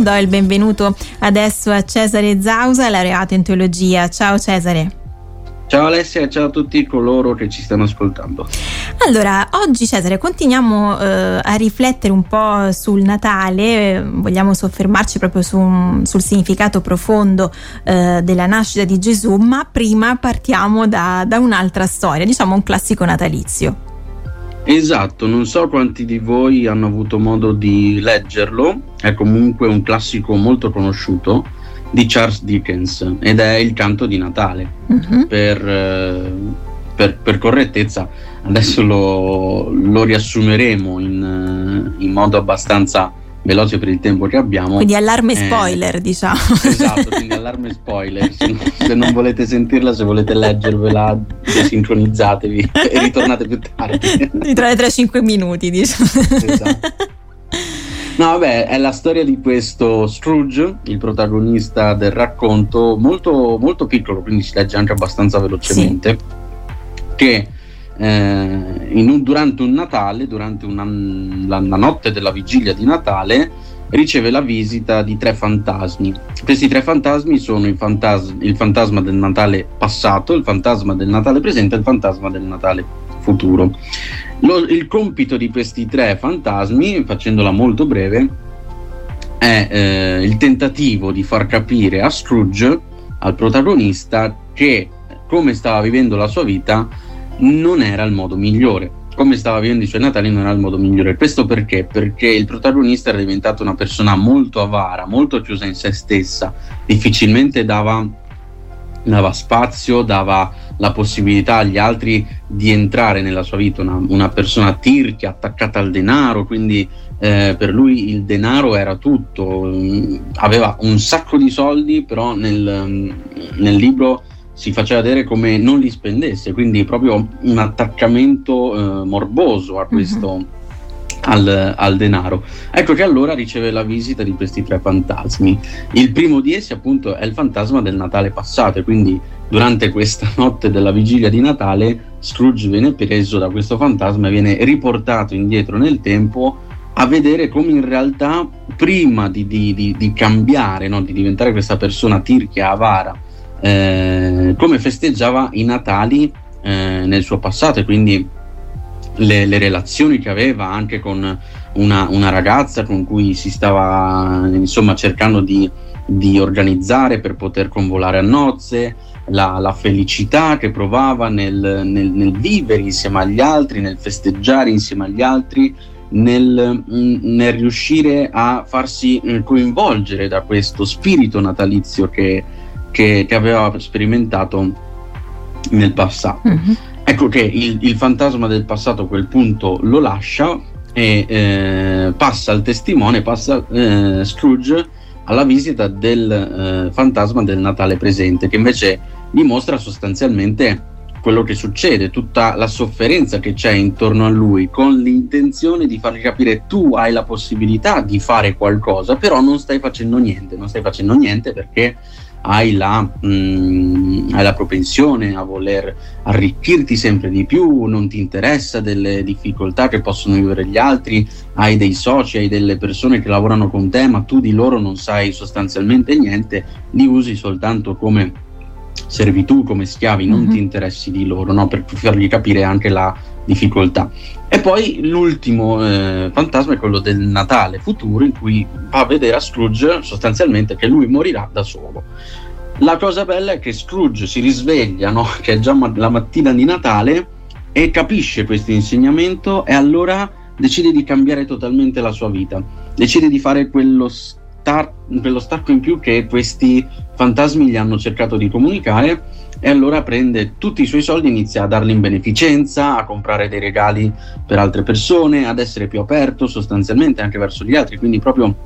e do il benvenuto adesso a Cesare Zausa, laureato in teologia. Ciao Cesare. Ciao Alessia ciao a tutti coloro che ci stanno ascoltando. Allora, oggi Cesare continuiamo eh, a riflettere un po' sul Natale, vogliamo soffermarci proprio su, sul significato profondo eh, della nascita di Gesù, ma prima partiamo da, da un'altra storia, diciamo un classico natalizio. Esatto, non so quanti di voi hanno avuto modo di leggerlo, è comunque un classico molto conosciuto di Charles Dickens ed è il canto di Natale. Uh-huh. Per, eh, per, per, correttezza, adesso lo, lo riassumeremo in, in, modo abbastanza veloce per il tempo che abbiamo. Quindi allarme eh, spoiler, diciamo. Esatto, quindi allarme spoiler. Se, se, non volete sentirla, se volete leggervela, desincronizzatevi e ritornate più tardi. Di tra le 3-5 minuti, diciamo. Esatto. No, vabbè, è la storia di questo Scrooge, il protagonista del racconto, molto, molto piccolo, quindi si legge anche abbastanza velocemente, sì. che eh, un, durante un Natale, durante una, la, la notte della vigilia di Natale, riceve la visita di tre fantasmi. Questi tre fantasmi sono il, fantas- il, fantasma del Natale passato, il fantasma del Natale presente e il fantasma del Natale futuro. Lo, il compito di questi tre fantasmi, facendola molto breve, è eh, il tentativo di far capire a Scrooge, al protagonista, che come stava vivendo la sua vita non era il modo migliore. Come stava vivendo i suoi Natali non era il modo migliore. Questo perché? Perché il protagonista era diventato una persona molto avara, molto chiusa in se stessa, difficilmente dava, dava spazio, dava la possibilità agli altri di entrare nella sua vita, una, una persona tirchia, attaccata al denaro, quindi eh, per lui il denaro era tutto, aveva un sacco di soldi, però nel, nel libro si faceva vedere come non li spendesse, quindi proprio un attaccamento eh, morboso a questo. Mm-hmm al, al, denaro. Ecco che allora riceve la visita di questi tre fantasmi. Il primo di essi appunto è il fantasma del Natale passato e quindi durante questa notte della vigilia di Natale Scrooge viene preso da questo fantasma e viene riportato indietro nel tempo a vedere come in realtà prima di, di, di, di cambiare, no? di diventare questa persona tirchia, avara, eh, come festeggiava i Natali eh, nel suo passato e quindi le, le, relazioni che aveva anche con una, una, ragazza con cui si stava insomma cercando di, di organizzare per poter convolare a nozze, la, la felicità che provava nel, nel, nel, vivere insieme agli altri, nel festeggiare insieme agli altri, nel, nel riuscire a farsi eh, coinvolgere da questo spirito natalizio che, che, che aveva sperimentato nel passato. Mm-hmm. Ecco che il, il, fantasma del passato a quel punto lo lascia e eh, passa al testimone, passa eh, Scrooge alla visita del eh, fantasma del Natale presente, che invece dimostra sostanzialmente quello che succede, tutta la sofferenza che c'è intorno a lui, con l'intenzione di fargli capire tu hai la possibilità di fare qualcosa, però non stai facendo niente, non stai facendo niente perché hai la, mh, mm, hai la, propensione a voler arricchirti sempre di più, non ti interessa delle difficoltà che possono vivere gli altri, hai dei soci, hai delle persone che lavorano con te, ma tu di loro non sai sostanzialmente niente, li usi soltanto come servitù, come schiavi, non mm-hmm. ti interessi di loro, no? per fargli capire anche la difficoltà. E poi l'ultimo eh, fantasma è quello del Natale futuro, in cui va a vedere a Scrooge sostanzialmente che lui morirà da solo. La cosa bella è che Scrooge si risveglia, no? che è già ma- la mattina di Natale, e capisce questo insegnamento e allora decide di cambiare totalmente la sua vita. Decide di fare quello, star- quello stacco in più che questi fantasmi gli hanno cercato di comunicare e allora prende tutti i suoi soldi e inizia a darli in beneficenza, a comprare dei regali per altre persone, ad essere più aperto sostanzialmente anche verso gli altri, quindi proprio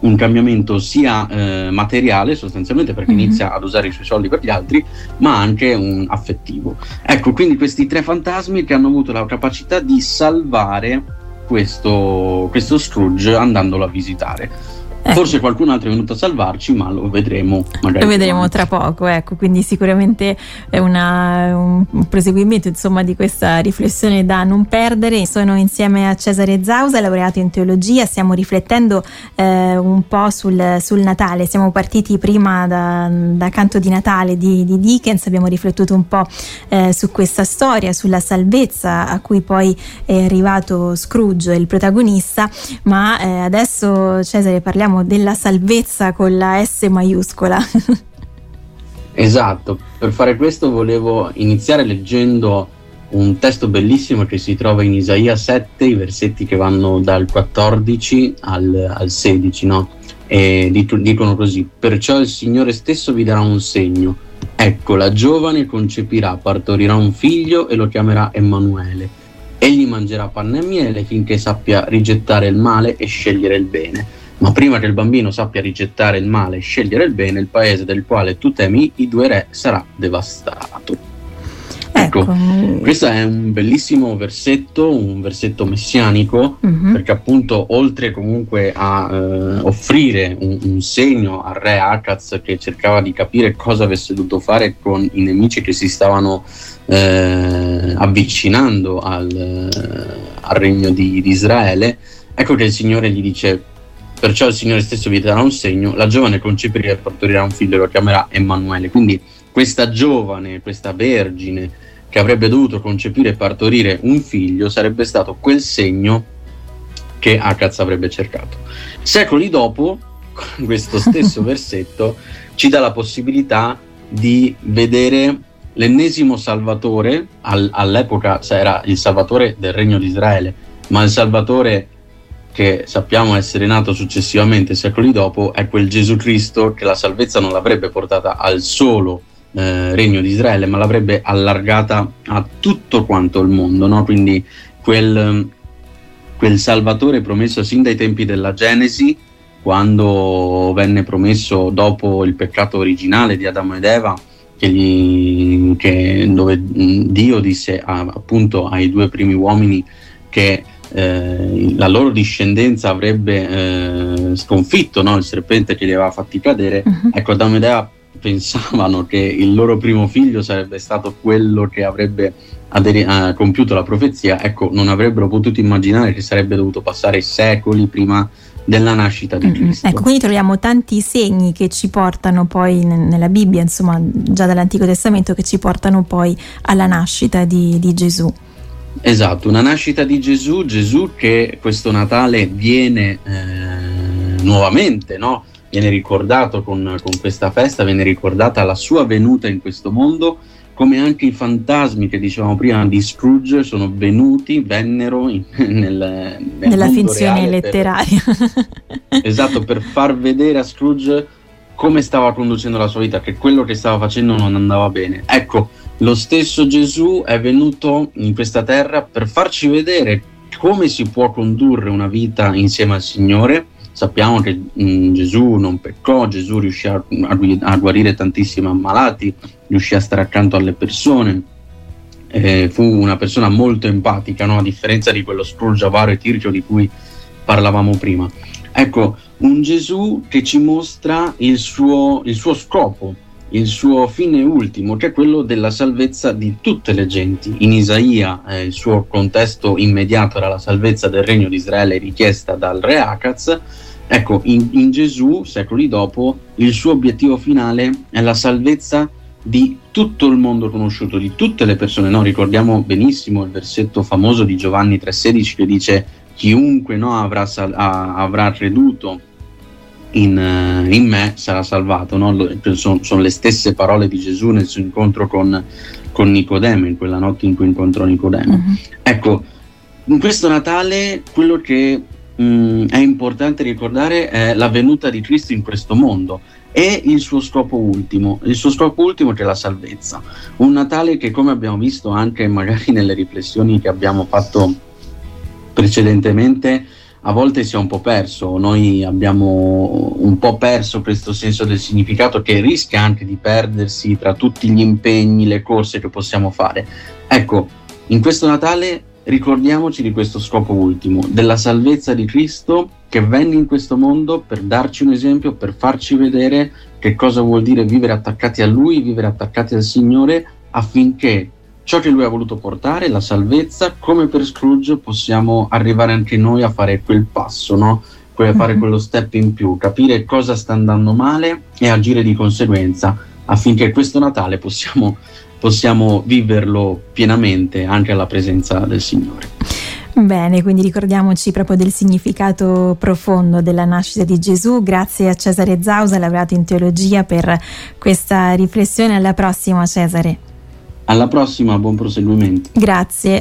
un cambiamento sia eh, materiale sostanzialmente perché mm-hmm. inizia ad usare i suoi soldi per gli altri, ma anche un affettivo. Ecco, quindi questi tre fantasmi che hanno avuto la capacità di salvare questo, questo Scrooge andandolo a visitare. Ecco. Forse qualcun altro è venuto a salvarci, ma lo vedremo magari. Lo vedremo tra poco, ecco, quindi sicuramente è una, un, proseguimento insomma, di questa riflessione da non perdere. Sono insieme a Cesare Zausa, laureato in teologia, stiamo riflettendo eh, un po' sul, sul, Natale. Siamo partiti prima da, da Canto di Natale di, di, Dickens, abbiamo riflettuto un po' eh, su questa storia, sulla salvezza a cui poi è arrivato Scrooge, il protagonista, ma eh, adesso Cesare parliamo parliamo della salvezza con la S maiuscola. esatto, per fare questo volevo iniziare leggendo un testo bellissimo che si trova in Isaia 7, i versetti che vanno dal 14 al, al 16, no? E dicono così, perciò il Signore stesso vi darà un segno, ecco la giovane concepirà, partorirà un figlio e lo chiamerà Emanuele. Egli mangerà panna e miele finché sappia rigettare il male e scegliere il bene ma prima che il bambino sappia rigettare il male e scegliere il bene, il paese del quale tu temi i due re sarà devastato. Ecco, ecco. questo è un bellissimo versetto, un versetto messianico, uh-huh. perché appunto oltre comunque a eh, offrire un, un, segno al re Akaz che cercava di capire cosa avesse dovuto fare con i nemici che si stavano eh, avvicinando al, eh, al regno di, di Israele, ecco che il Signore gli dice Perciò il Signore stesso vi darà un segno, la giovane concepirà e partorirà un figlio e lo chiamerà Emanuele. Quindi questa giovane, questa vergine che avrebbe dovuto concepire e partorire un figlio sarebbe stato quel segno che Akaz avrebbe cercato. Secoli dopo, questo stesso versetto ci dà la possibilità di vedere l'ennesimo salvatore, al, all'epoca era il salvatore del regno di Israele, ma il salvatore che sappiamo essere nato successivamente secoli dopo, è quel Gesù Cristo che la salvezza non l'avrebbe portata al solo eh, regno di Israele, ma l'avrebbe allargata a tutto quanto il mondo, no? quindi quel, quel Salvatore promesso sin dai tempi della Genesi, quando venne promesso dopo il peccato originale di Adamo ed Eva, che gli, che, dove Dio disse a, appunto ai due primi uomini che eh, la loro discendenza avrebbe eh, sconfitto no? il serpente che li aveva fatti cadere, uh-huh. ecco Adamo ed Eva pensavano che il loro primo figlio sarebbe stato quello che avrebbe aderi- uh, compiuto la profezia, ecco non avrebbero potuto immaginare che sarebbe dovuto passare secoli prima della nascita di Cristo. Ecco, quindi troviamo tanti segni che ci portano poi nella Bibbia, insomma già dall'Antico Testamento, che ci portano poi alla nascita di, di Gesù. Esatto, una nascita di Gesù, Gesù che questo Natale viene eh, nuovamente, no? viene ricordato con, con, questa festa, viene ricordata la sua venuta in questo mondo, come anche i fantasmi che dicevamo prima di Scrooge sono venuti, vennero in, nel, nel nella finzione letteraria. Per, esatto, per far vedere a Scrooge come stava conducendo la sua vita, che quello che stava facendo non andava bene. Ecco, lo stesso Gesù è venuto in questa terra per farci vedere come si può condurre una vita insieme al Signore. Sappiamo che mh, mm, Gesù non peccò, Gesù riuscì a, a, guarire tantissimi ammalati, riuscì a stare accanto alle persone, eh, fu una persona molto empatica, no? a differenza di quello Scrooge avaro e tirchio di cui parlavamo prima. Ecco, un Gesù che ci mostra il suo, il suo scopo, il suo fine ultimo, che è quello della salvezza di tutte le genti. In Isaia eh, il suo contesto immediato era la salvezza del regno di Israele richiesta dal re Akaz. Ecco, in, in Gesù, secoli dopo, il suo obiettivo finale è la salvezza di tutto il mondo conosciuto, di tutte le persone. No, ricordiamo benissimo il versetto famoso di Giovanni 3,16 che dice: Chiunque no, avrà, sal- avrà creduto in, eh, in me sarà salvato. No? Sono, sono, le stesse parole di Gesù nel suo incontro con, con Nicodemo, in quella notte in cui incontrò Nicodemo. Uh-huh. Ecco, in questo Natale quello che mh, mm, è importante ricordare è la venuta di Cristo in questo mondo e il suo scopo ultimo, il suo scopo ultimo che è la salvezza. Un Natale che come abbiamo visto anche magari nelle riflessioni che abbiamo fatto precedentemente, a volte si è un po' perso, noi abbiamo un po' perso questo senso del significato che rischia anche di perdersi tra tutti gli impegni, le corse che possiamo fare. Ecco, in questo Natale ricordiamoci di questo scopo ultimo, della salvezza di Cristo che venne in questo mondo per darci un esempio, per farci vedere che cosa vuol dire vivere attaccati a Lui, vivere attaccati al Signore, affinché ciò che Lui ha voluto portare, la salvezza, come per Scrooge possiamo arrivare anche noi a fare quel passo, no? Poi fare mhm. quello step in più, capire cosa sta andando male e agire di conseguenza affinché questo Natale possiamo, possiamo viverlo pienamente anche alla presenza del Signore. Bene, quindi ricordiamoci proprio del significato profondo della nascita di Gesù. Grazie a Cesare Zausa, laureato in teologia, per questa riflessione. Alla prossima, Cesare. Alla prossima, buon proseguimento. Grazie.